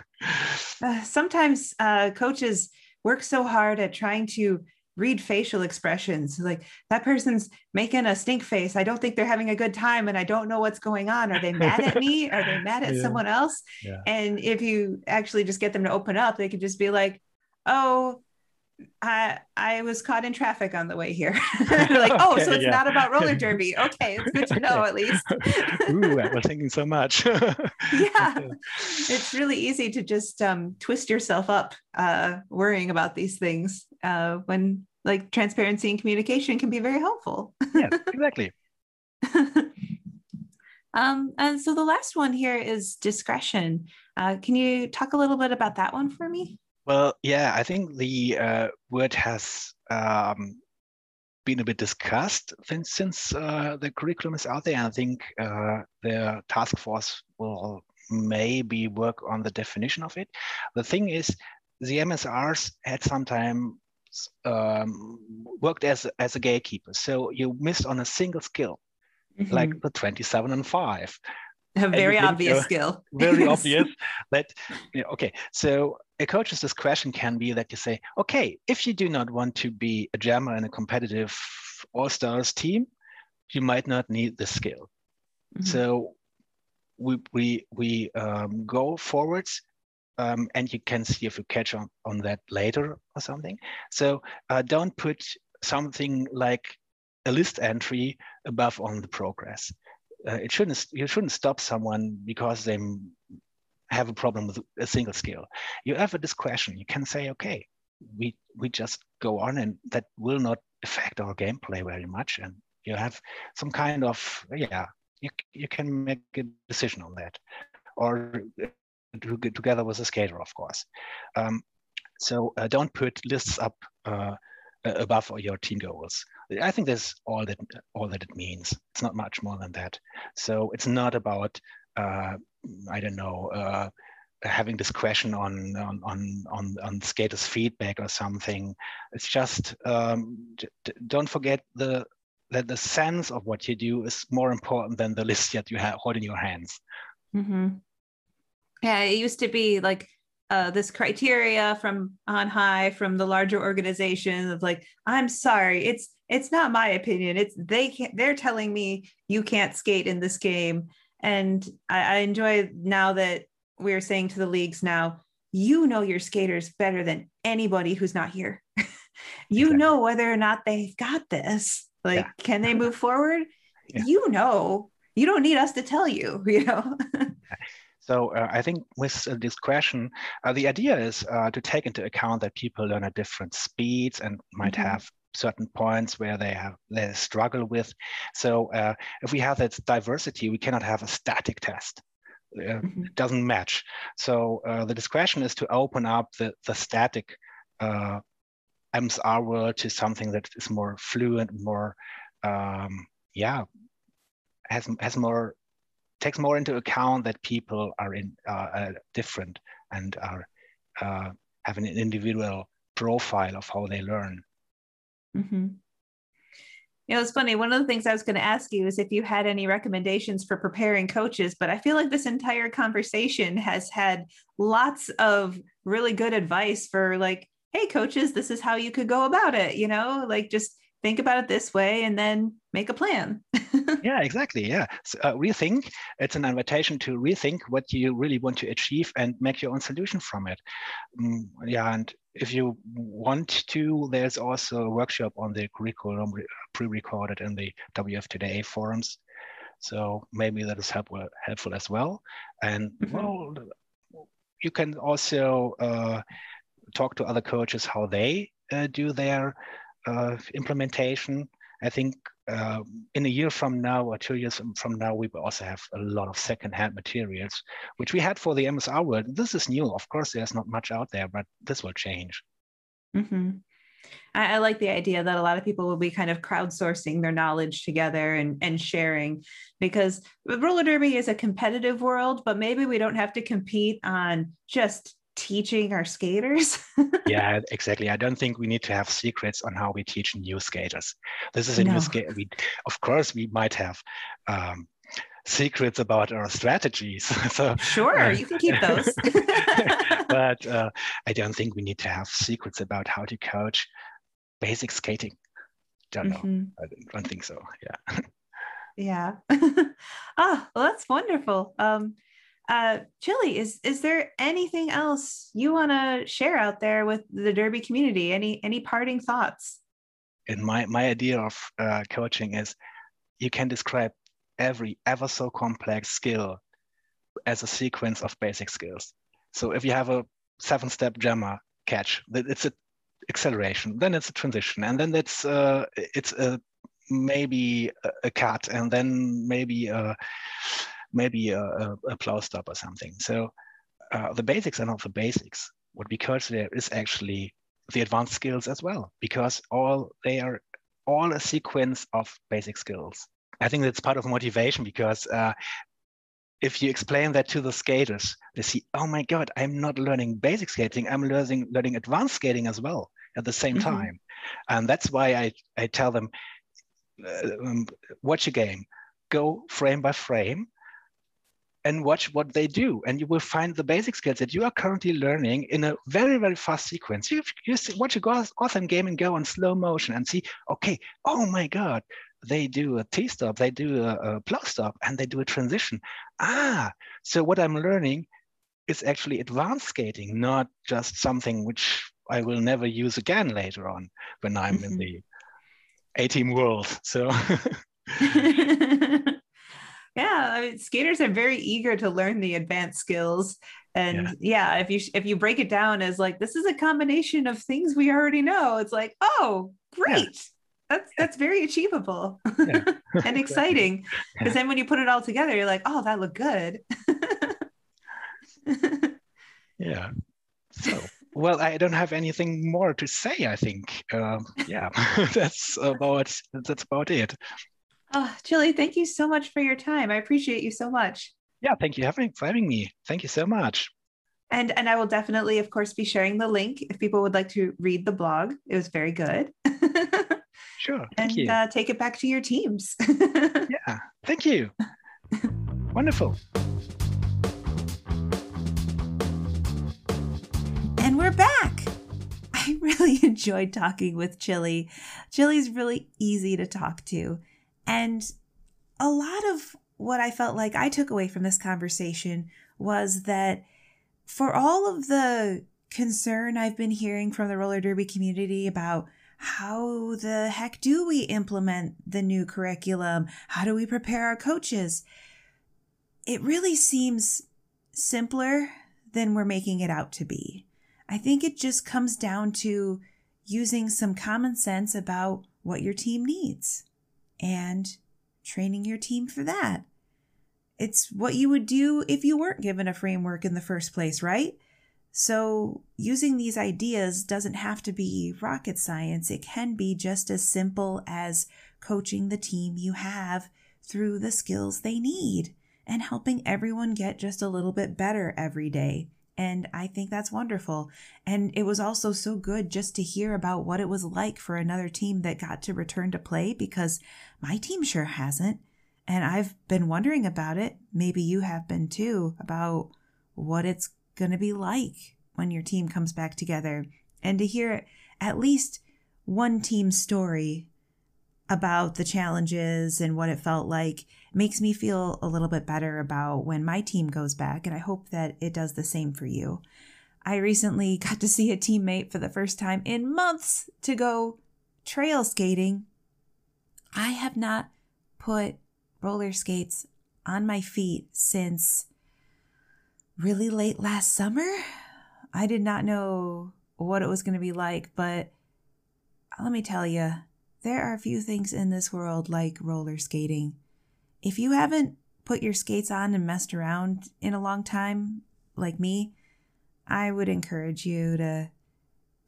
uh, sometimes uh, coaches work so hard at trying to read facial expressions like that person's making a stink face i don't think they're having a good time and i don't know what's going on are they mad at me are they mad at *laughs* yeah. someone else yeah. and if you actually just get them to open up they could just be like oh I I was caught in traffic on the way here. *laughs* like, *laughs* oh, okay, so it's yeah. not about roller derby. Okay, it's good to know at least. Ooh, I was thinking so much. yeah, it's really easy to just um, twist yourself up uh, worrying about these things uh, when like transparency and communication can be very helpful. yes, *laughs* exactly. um, and so the last one here is discretion. Uh, can you talk a little bit about that one for me? Well, yeah, I think the uh, word has um, been a bit discussed since, since uh, the curriculum is out there. I think uh, the task force will maybe work on the definition of it. The thing is, the MSRs had sometimes um, worked as, as a gatekeeper. So you missed on a single skill, mm-hmm. like the 27 and 5. A very obvious skill. *laughs* Very *laughs* obvious that, you know, okay, so a coach's discretion can be that you say, okay, if you do not want to be a jammer in a competitive all stars team, you might not need this skill. Mm-hmm. So we we we um, go forwards, um, and you can see if you catch on on that later or something. So uh, don't put something like a list entry above on the progress. Uh, it shouldn't you shouldn't stop someone because they have a problem with a single skill. You have a discretion. You can say, okay, we we just go on, and that will not affect our gameplay very much. And you have some kind of yeah, you you can make a decision on that, or together with a skater, of course. Um, so uh, don't put lists up uh, above your team goals. I think that's all that all that it means. It's not much more than that. So it's not about uh, I don't know uh, having discretion on on on on, on skaters feedback or something. It's just um, don't forget the that the sense of what you do is more important than the list that you have hold in your hands. Mm-hmm. Yeah, it used to be like uh, this criteria from on high from the larger organization of like, I'm sorry, it's it's not my opinion. It's they can't. They're telling me you can't skate in this game, and I, I enjoy now that we're saying to the leagues now, you know your skaters better than anybody who's not here. *laughs* you exactly. know whether or not they've got this. Like, yeah. can they move forward? *laughs* Yeah. You know. You don't need us to tell you. *laughs* You know. So uh, I think with uh, this question, uh, the idea is uh, to take into account that people learn at different speeds and might mm -hmm. have certain points where they have they struggle with. So uh, if we have that diversity, we cannot have a static test. Mm -hmm. It doesn't match. So the discretion is to open up the, the static MSR world to something that is more fluent, more, um, yeah, has, has more takes more into account that people are in uh, different and are uh, have an individual profile of how they learn. Mm-hmm. You know, it's funny. One of the things I was going to ask you is if you had any recommendations for preparing coaches, but I feel like this entire conversation has had lots of really good advice for like, hey, coaches, this is how you could go about it. You know, like just think about it this way and then make a plan. *laughs* yeah, exactly. Yeah. So, uh, rethink. It's an invitation to rethink what you really want to achieve and make your own solution from it. Um, yeah. And if you want to, there's also a workshop on the curriculum pre-recorded in the WFTDA forums. So maybe that is helpful, helpful as well. And mm-hmm. well, you can also uh, talk to other coaches how they uh, do their uh, implementation. I think uh, in a year from now or two years from now, we will also have a lot of secondhand materials, which we had for the MSR world. This is new. Of course, there's not much out there, but this will change. Mm-hmm. I, I, like the idea that a lot of people will be kind of crowdsourcing their knowledge together and, and sharing because roller derby is a competitive world, but maybe we don't have to compete on just teaching our skaters. *laughs* yeah, exactly. I don't think we need to have secrets on how we teach new skaters. This is a no. new skate. We, of course, we might have um, secrets about our strategies. *laughs* so sure, uh, you can keep those. *laughs* but uh, I don't think we need to have secrets about how to coach basic skating. Don't. Mm-hmm. I don't think so. Yeah. yeah. ah, well, that's wonderful. Um, uh, Chili, is is there anything else you want to share out there with the Derby community? Any any parting thoughts? And my my idea of uh, coaching is, you can describe every ever so complex skill as a sequence of basic skills. So if you have a seven step jammer catch, it's a acceleration, then it's a transition, and then it's uh, it's a maybe a cut, and then maybe a maybe a, a, a plow stop or something. So uh, the basics are not the basics. What we there is actually the advanced skills as well, because all they are all a sequence of basic skills. I think that's part of motivation because uh, if you explain that to the skaters, they see, oh my God, I'm not learning basic skating, I'm learning, learning advanced skating as well at the same mm-hmm. time. And that's why I, I tell them, uh, um, watch a game, go frame by frame, and watch what they do. And you will find the basic skills that you are currently learning in a very, very fast sequence. You, you see, watch a Gotham game and go on slow motion and see, okay, oh my God, they do a T-stop, they do a, a plow stop, and they do a transition. Ah, so what I'm learning is actually advanced skating, not just something which I will never use again later on when I'm in the A-team world. So *laughs* *laughs* *laughs* yeah I mean, skaters are very eager to learn the advanced skills and yeah. yeah. if you if you break it down as like this is a combination of things we already know it's like oh great yeah. that's that's very achievable yeah. *laughs* *laughs* and exciting because then when you put it all together you're like oh that looked good *laughs* yeah so well, I don't have anything more to say. I think, um, yeah, that's about that's about it. Oh, Chili, thank you so much for your time. I appreciate you so much. Yeah, thank you having, for having me. Thank you so much. And and I will definitely, of course, be sharing the link if people would like to read the blog. It was very good. *laughs* sure. and you. Uh, take it back to your teams. *laughs* yeah. Thank you. Wonderful. And we're back. I *laughs* really enjoyed talking with Chili. Chili's really easy to talk to. And a lot of what I felt like I took away from this conversation was that for all of the concern I've been hearing from the roller derby community about how the heck do we implement the new curriculum? How do we prepare our coaches? It really seems simpler than we're making it out to be. I think it just comes down to using some common sense about what your team needs and training your team for that. It's what you would do if you weren't given a framework in the first place, right? So, using these ideas doesn't have to be rocket science. It can be just as simple as coaching the team you have through the skills they need and helping everyone get just a little bit better every day. And I think that's wonderful. And it was also so good just to hear about what it was like for another team that got to return to play because my team sure hasn't. And I've been wondering about it. Maybe you have been too, about what it's going to be like when your team comes back together. And to hear at least one team story about the challenges and what it felt like makes me feel a little bit better about when my team goes back. And I hope that it does the same for you. I recently *laughs* got to see a teammate for the first time in months to go trail skating. I have not put roller skates on my feet since really late last summer. I did not know what it was going to be like, but let me tell you, there are a few things in this world like roller skating. If you haven't put your skates on and messed around in a long time, like me, I would encourage you to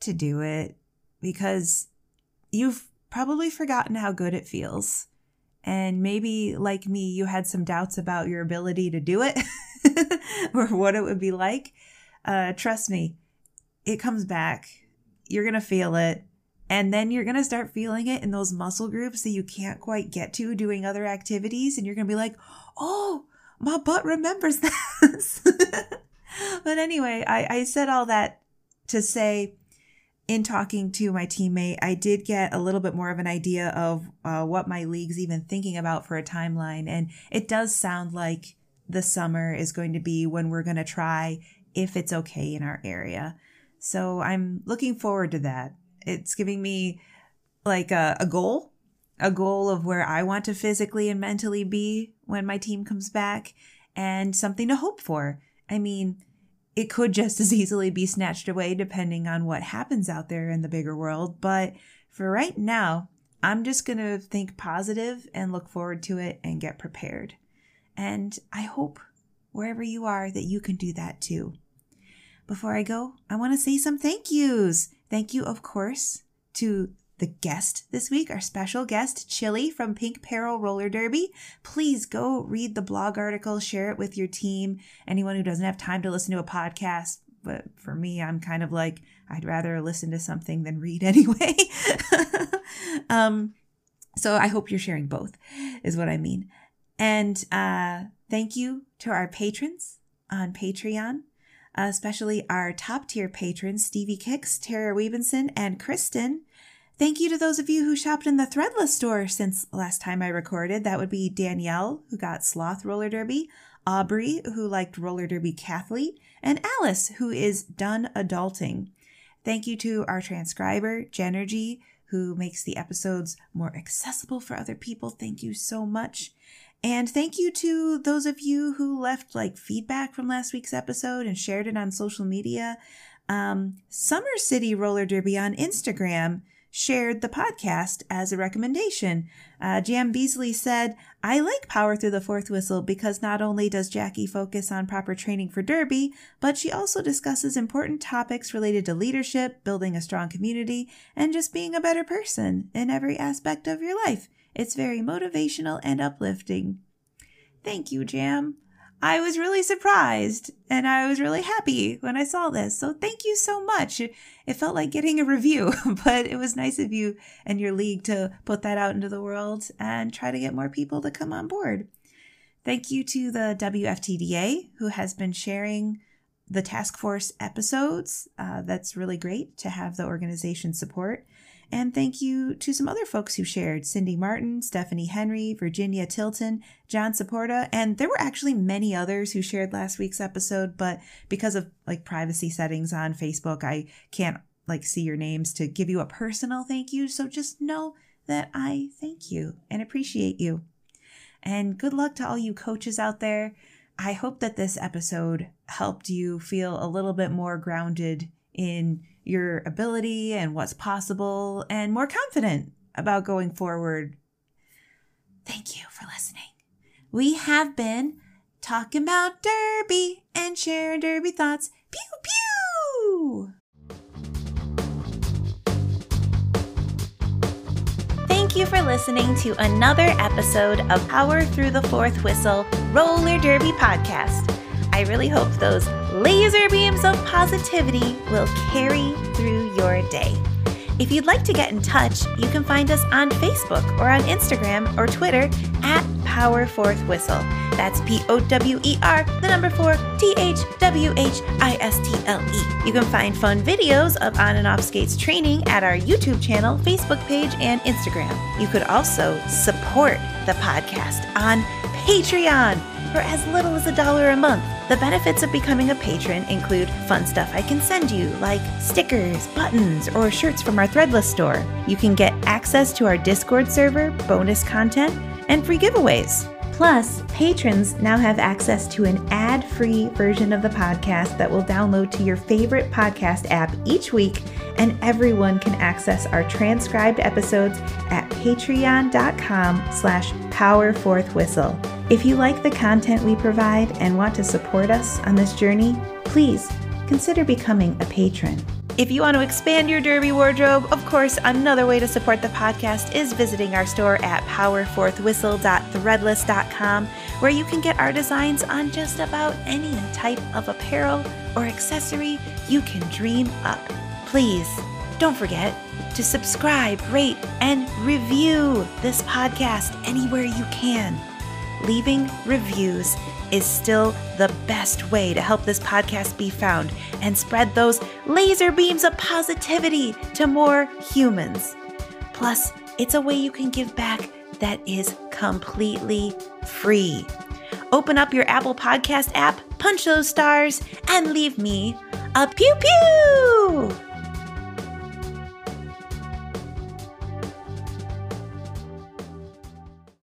to do it because you've probably forgotten how good it feels. And maybe, like me, you had some doubts about your ability to do it *laughs* or what it would be like. Uh, trust me, it comes back. You're going to feel it. And then you're going to start feeling it in those muscle groups that you can't quite get to doing other activities. And you're going to be like, oh, my butt remembers *laughs* this. but anyway, I, I said all that to say, in talking to my teammate, I did get a little bit more of an idea of uh, what my league's even thinking about for a timeline. And it does sound like the summer is going to be when we're going to try if it's okay in our area. So I'm looking forward to that. It's giving me like a, a goal, a goal of where I want to physically and mentally be when my team comes back, and something to hope for. I mean, it could just as easily be snatched away depending on what happens out there in the bigger world. But for right now, I'm just going to think positive and look forward to it and get prepared. And I hope wherever you are that you can do that too. Before I go, I want to say some thank yous. Thank you, of course, to the guest this week, our special guest, Chili from Pink Peril Roller Derby. Please go read the blog article, share it with your team. Anyone who doesn't have time to listen to a podcast, but for me, I'm kind of like, I'd rather listen to something than read *laughs* anyway. *laughs* um, so I hope you're sharing both, is what I mean. And uh, thank you to our patrons on Patreon Uh, especially our top tier patrons, Stevie Kicks, Tara Webenson, and Kristen. Thank you to those of you who shopped in the Threadless store since last time I recorded. That would be Danielle, who got Sloth Roller Derby, Aubrey, who liked Roller Derby Cathlete, and Alice, who is done adulting. Thank you to our transcriber, Genergy, who makes the episodes more accessible for other people. Thank you so much. And thank you to those of you who left like feedback from last week's episode and shared it on social media. Um, Summer City Roller Derby on Instagram shared the podcast as a recommendation. Uh, Jam Beasley said, I like Power Through the Fourth Whistle because not only does Jackie focus on proper training for Derby, but she also discusses important topics related to leadership, building a strong community, and just being a better person in every aspect of your life. It's very motivational and uplifting. Thank you, Jam. I was really surprised and I was really happy when I saw this. So thank you so much. It, felt like getting a review, *laughs* but it was nice of you and your league to put that out into the world and try to get more people to come on board. Thank you to the WFTDA who has been sharing the task force episodes. Uh, that's really great to have the organization support. And thank you to some other folks who shared Cindy Martin, Stephanie Henry, Virginia Tilton, John Saporta, and there were actually many others who shared last week's episode, but because of like privacy settings on Facebook, I can't like see your names to give you a personal thank you. So just know that I thank you and appreciate you. And good luck to all you coaches out there. I hope that this episode helped you feel a little bit more grounded in your ability and what's possible and more confident about going forward. Thank you for listening. We have been talking about Derby and sharing Derby thoughts. Pew pew! Thank you for listening to another episode of Power Through the Fourth Whistle Roller Derby podcast. I really hope those laser beams of positivity will carry through your day. If you'd like to get in touch, you can find us on Facebook or on Instagram or Twitter at Power Fourth Whistle. That's P O W E R, the number four, T H W H I S T L E. You can find fun videos of on and off skates training at our YouTube channel, Facebook page, and Instagram. You could also support the podcast on Patreon for as little as a dollar a month. The benefits of becoming a patron include fun stuff I can send you, like stickers, buttons, or shirts from our Threadless store. You can get access to our Discord server, bonus content, and free giveaways. Plus, patrons now have access to an ad free version of the podcast that will download to your favorite podcast app each week, and everyone can access our transcribed episodes at patreon.com slash powerfourthwhistle. If you like the content we provide and want to support us on this journey, please consider becoming a patron. If you want to expand your Derby wardrobe, of course, another way to support the podcast is visiting our store at powerfourthwhistle.threadless.com, where you can get our designs on just about any type of apparel or accessory you can dream up. Please don't forget to subscribe, rate, and review this podcast anywhere you can. Leaving reviews is still the best way to help this podcast be found and spread those laser beams of positivity to more humans. Plus, it's a way you can give back that is completely free. Open up your Apple Podcast app, punch those stars, and leave me a pew pew!